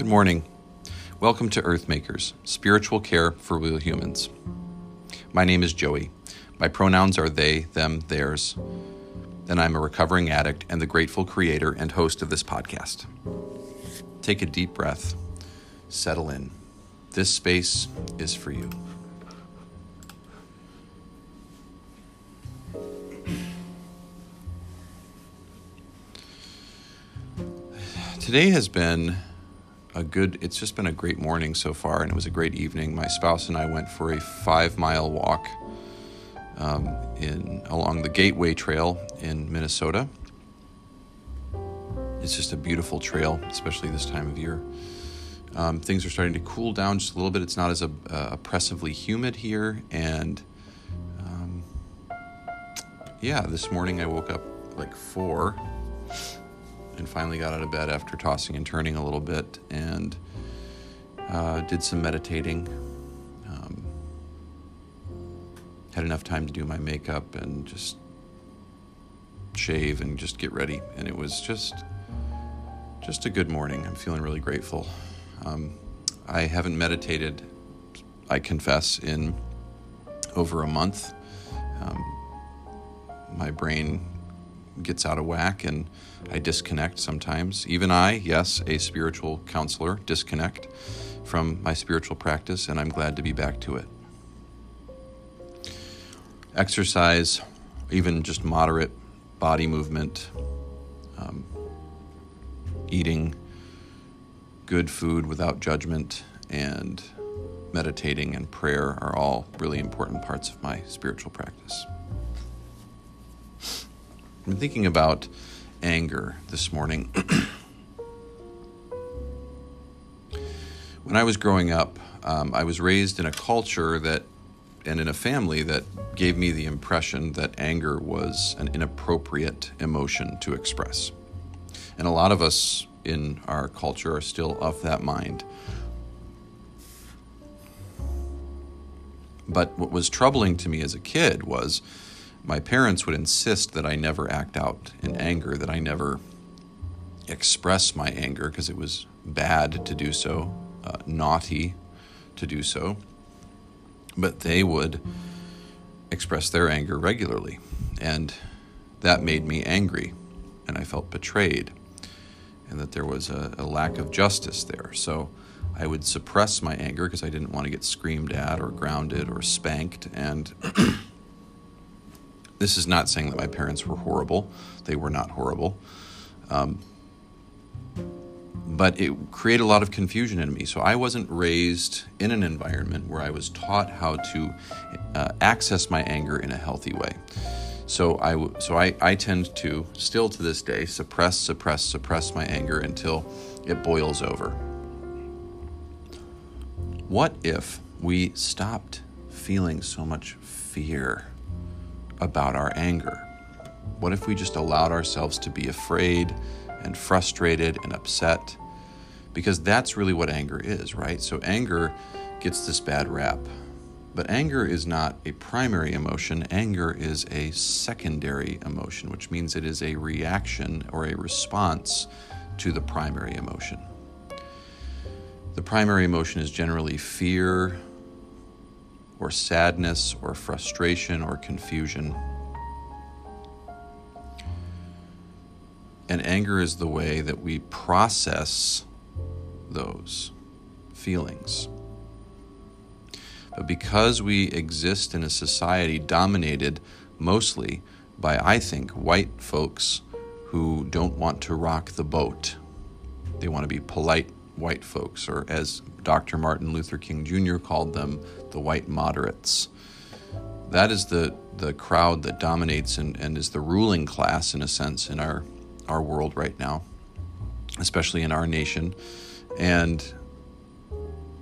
Good morning. Welcome to Earthmakers, spiritual care for real humans. My name is Joey. My pronouns are they, them, theirs. And I'm a recovering addict and the grateful creator and host of this podcast. Take a deep breath, settle in. This space is for you. Today has been a good, it's just been a great morning so far, and it was a great evening. My spouse and I went for a five mile walk um, in along the Gateway Trail in Minnesota. It's just a beautiful trail, especially this time of year. Um, things are starting to cool down just a little bit. It's not as uh, oppressively humid here, and um, yeah, this morning I woke up like four and finally got out of bed after tossing and turning a little bit and uh, did some meditating. Um, had enough time to do my makeup and just shave and just get ready. And it was just just a good morning. I'm feeling really grateful. Um, I haven't meditated, I confess, in over a month. Um, my brain gets out of whack and I disconnect sometimes. Even I, yes, a spiritual counselor, disconnect from my spiritual practice, and I'm glad to be back to it. Exercise, even just moderate body movement, um, eating good food without judgment, and meditating and prayer are all really important parts of my spiritual practice. I'm thinking about anger this morning. when I was growing up, um, I was raised in a culture that and in a family that gave me the impression that anger was an inappropriate emotion to express. And a lot of us in our culture are still of that mind. But what was troubling to me as a kid was my parents would insist that I never act out in anger, that I never express my anger because it was bad to do so, uh, naughty to do so. But they would express their anger regularly. And that made me angry. And I felt betrayed. And that there was a, a lack of justice there. So I would suppress my anger because I didn't want to get screamed at or grounded or spanked. And This is not saying that my parents were horrible. They were not horrible. Um, but it created a lot of confusion in me. So I wasn't raised in an environment where I was taught how to uh, access my anger in a healthy way. So I so I, I tend to still to this day suppress, suppress, suppress my anger until it boils over. What if we stopped feeling so much fear? About our anger? What if we just allowed ourselves to be afraid and frustrated and upset? Because that's really what anger is, right? So anger gets this bad rap. But anger is not a primary emotion. Anger is a secondary emotion, which means it is a reaction or a response to the primary emotion. The primary emotion is generally fear, or sadness or frustration or confusion. And anger is the way that we process those feelings. But because we exist in a society dominated mostly by, I think, white folks who don't want to rock the boat, they want to be polite white folks, or as Dr. Martin Luther King Jr. called them, the white moderates. That is the, the crowd that dominates and, and is the ruling class, in a sense, in our, our world right now, especially in our nation. And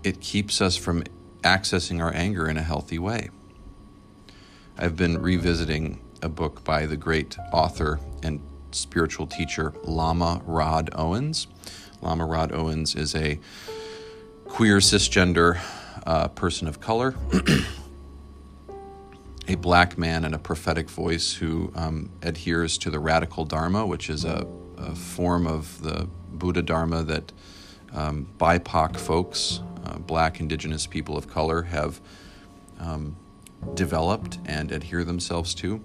it keeps us from accessing our anger in a healthy way. I've been revisiting a book by the great author and spiritual teacher Lama Rod Owens. Lama Rod Owens is a queer cisgender uh, person of color, a black man and a prophetic voice who um, adheres to the radical Dharma, which is a, a, form of the Buddha Dharma that um, BIPOC folks, uh, black, indigenous people of color, have um, developed and adhere themselves to.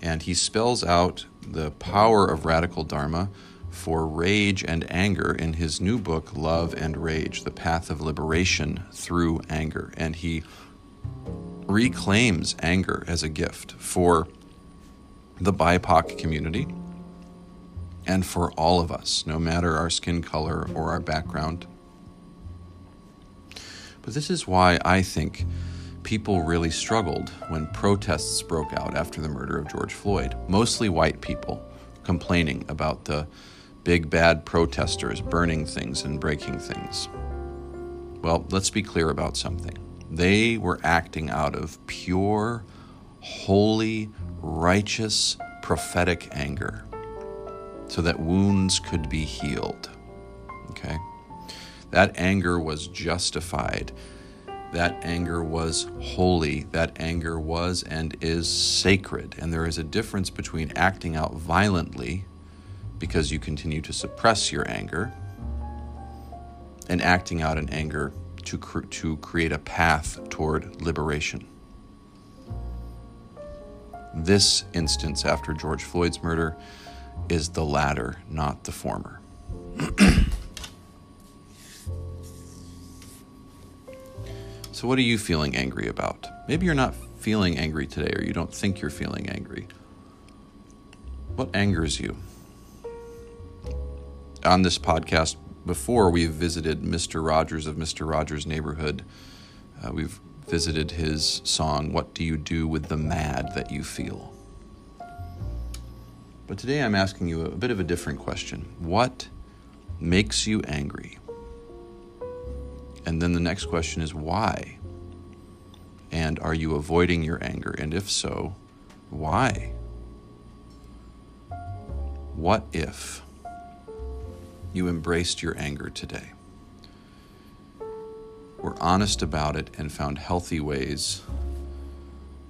And he spells out the power of radical Dharma for rage and anger in his new book, Love and Rage The Path of Liberation Through Anger. And he reclaims anger as a gift for the BIPOC community and for all of us, no matter our skin color or our background. But this is why I think people really struggled when protests broke out after the murder of George Floyd. Mostly white people complaining about the big bad protesters burning things and breaking things. Well, let's be clear about something. They were acting out of pure, holy, righteous, prophetic anger so that wounds could be healed. Okay? That anger was justified. That anger was holy. That anger was and is sacred. And there is a difference between acting out violently because you continue to suppress your anger and acting out in anger to, to create a path toward liberation. This instance after George Floyd's murder is the latter, not the former. so, what are you feeling angry about? Maybe you're not feeling angry today, or you don't think you're feeling angry. What angers you? On this podcast before, we've visited Mr. Rogers of Mr. Rogers' Neighborhood. Uh, we've visited his song, What Do You Do with the Mad That You Feel? But today I'm asking you a bit of a different question. What makes you angry? And then the next question is why? And are you avoiding your anger? And if so, why? What if you embraced your anger today? Were honest about it and found healthy ways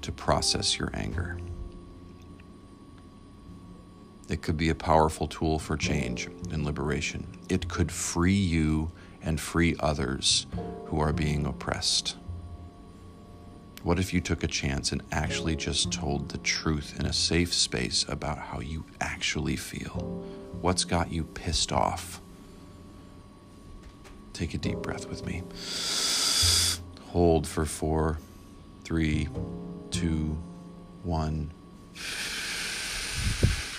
to process your anger. It could be a powerful tool for change and liberation. It could free you and free others who are being oppressed. What if you took a chance and actually just told the truth in a safe space about how you actually feel? What's got you pissed off? Take a deep breath with me. Hold for four, three, two, one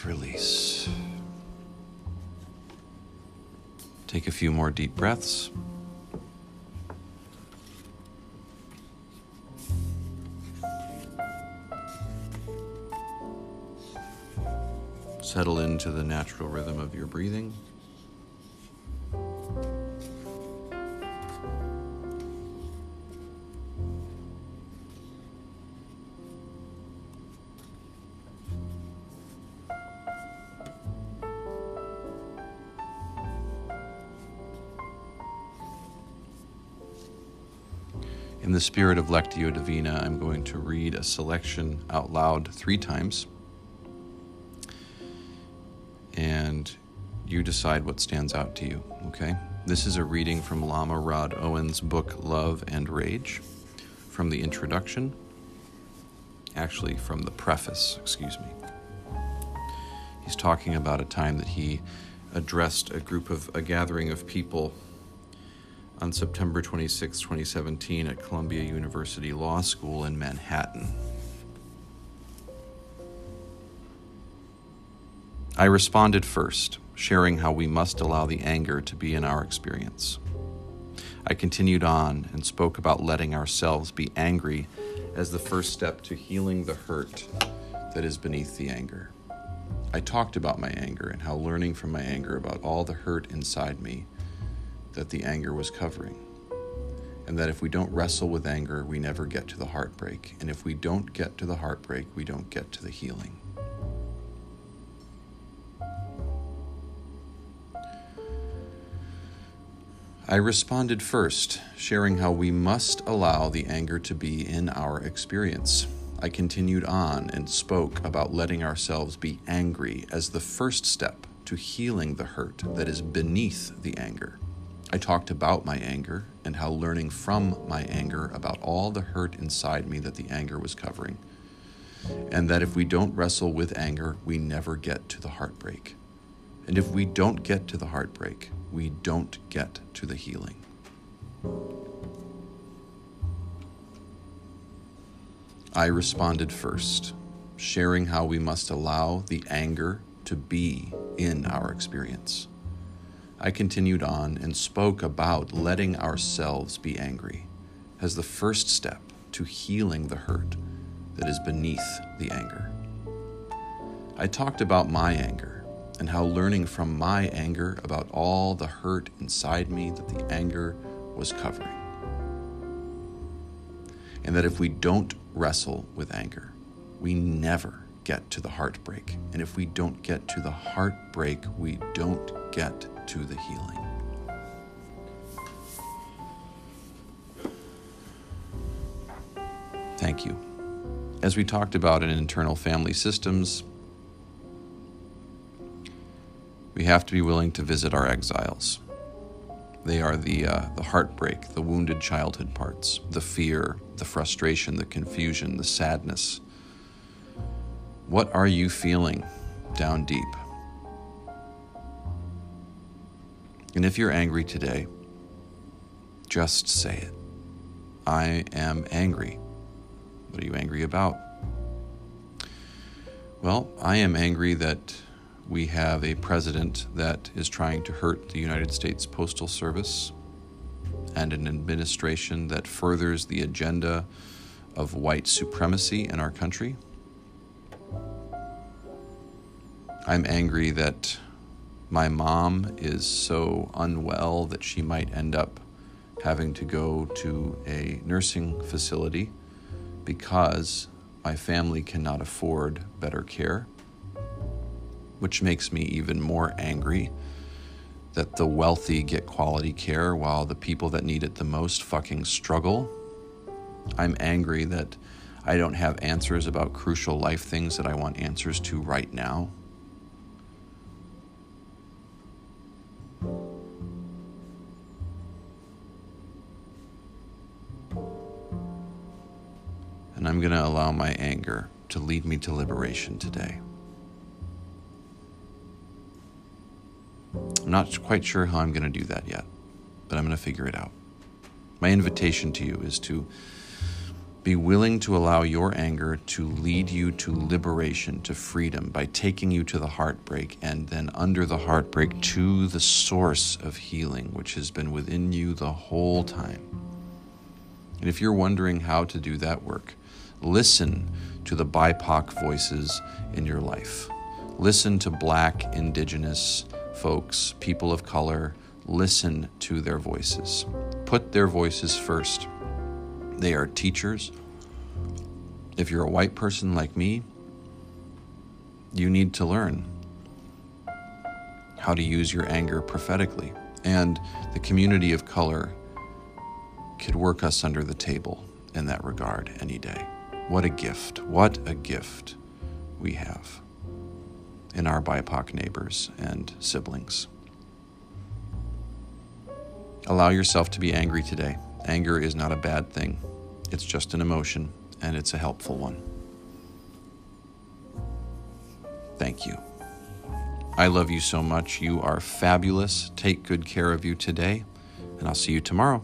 release. Take a few more deep breaths. Settle into the natural rhythm of your breathing. In the spirit of Lectio Divina, I'm going to read a selection out loud three times. You decide what stands out to you, okay? This is a reading from Lama Rod Owen's book, Love and Rage, from the introduction, actually, from the preface, excuse me. He's talking about a time that he addressed a group of, a gathering of people on September 26, 2017, at Columbia University Law School in Manhattan. I responded first, sharing how we must allow the anger to be in our experience. I continued on and spoke about letting ourselves be angry as the first step to healing the hurt that is beneath the anger. I talked about my anger and how learning from my anger about all the hurt inside me that the anger was covering. And that if we don't wrestle with anger, we never get to the heartbreak. And if we don't get to the heartbreak, we don't get to the healing. I responded first, sharing how we must allow the anger to be in our experience. I continued on and spoke about letting ourselves be angry as the first step to healing the hurt that is beneath the anger. I talked about my anger and how learning from my anger about all the hurt inside me that the anger was covering. And that if we don't wrestle with anger, we never get to the heartbreak. And if we don't get to the heartbreak, we don't get to the healing. I responded first, sharing how we must allow the anger to be in our experience. I continued on and spoke about letting ourselves be angry as the first step to healing the hurt that is beneath the anger. I talked about my anger and how learning from my anger about all the hurt inside me that the anger was covering. And that if we don't wrestle with anger, we never get to the heartbreak. And if we don't get to the heartbreak, we don't get to the healing. Thank you. As we talked about in internal family systems, we have to be willing to visit our exiles. They are the, uh, the heartbreak, the wounded childhood parts, the fear, the frustration, the confusion, the sadness. What are you feeling down deep? And if you're angry today, just say it. I am angry. What are you angry about? Well, I am angry that we have a president that is trying to hurt the United States Postal Service and an administration that furthers the agenda of white supremacy in our country. I'm angry that my mom is so unwell that she might end up having to go to a nursing facility because my family cannot afford better care, which makes me even more angry that the wealthy get quality care while the people that need it the most fucking struggle. I'm angry that I don't have answers about crucial life things that I want answers to right now. And I'm going to allow my anger to lead me to liberation today. I'm not quite sure how I'm going to do that yet, but I'm going to figure it out. My invitation to you is to be willing to allow your anger to lead you to liberation, to freedom, by taking you to the heartbreak and then under the heartbreak to the source of healing, which has been within you the whole time. And if you're wondering how to do that work, listen to the BIPOC voices in your life. Listen to Black, Indigenous folks, people of color. Listen to their voices. Put their voices first they are teachers. If you're a white person like me, you need to learn how to use your anger prophetically. And the community of color could work us under the table in that regard any day. What a gift. What a gift we have in our BIPOC neighbors and siblings. Allow yourself to be angry today. Anger is not a bad thing. It's just an emotion, and it's a helpful one. Thank you. I love you so much. You are fabulous. Take good care of you today, and I'll see you tomorrow.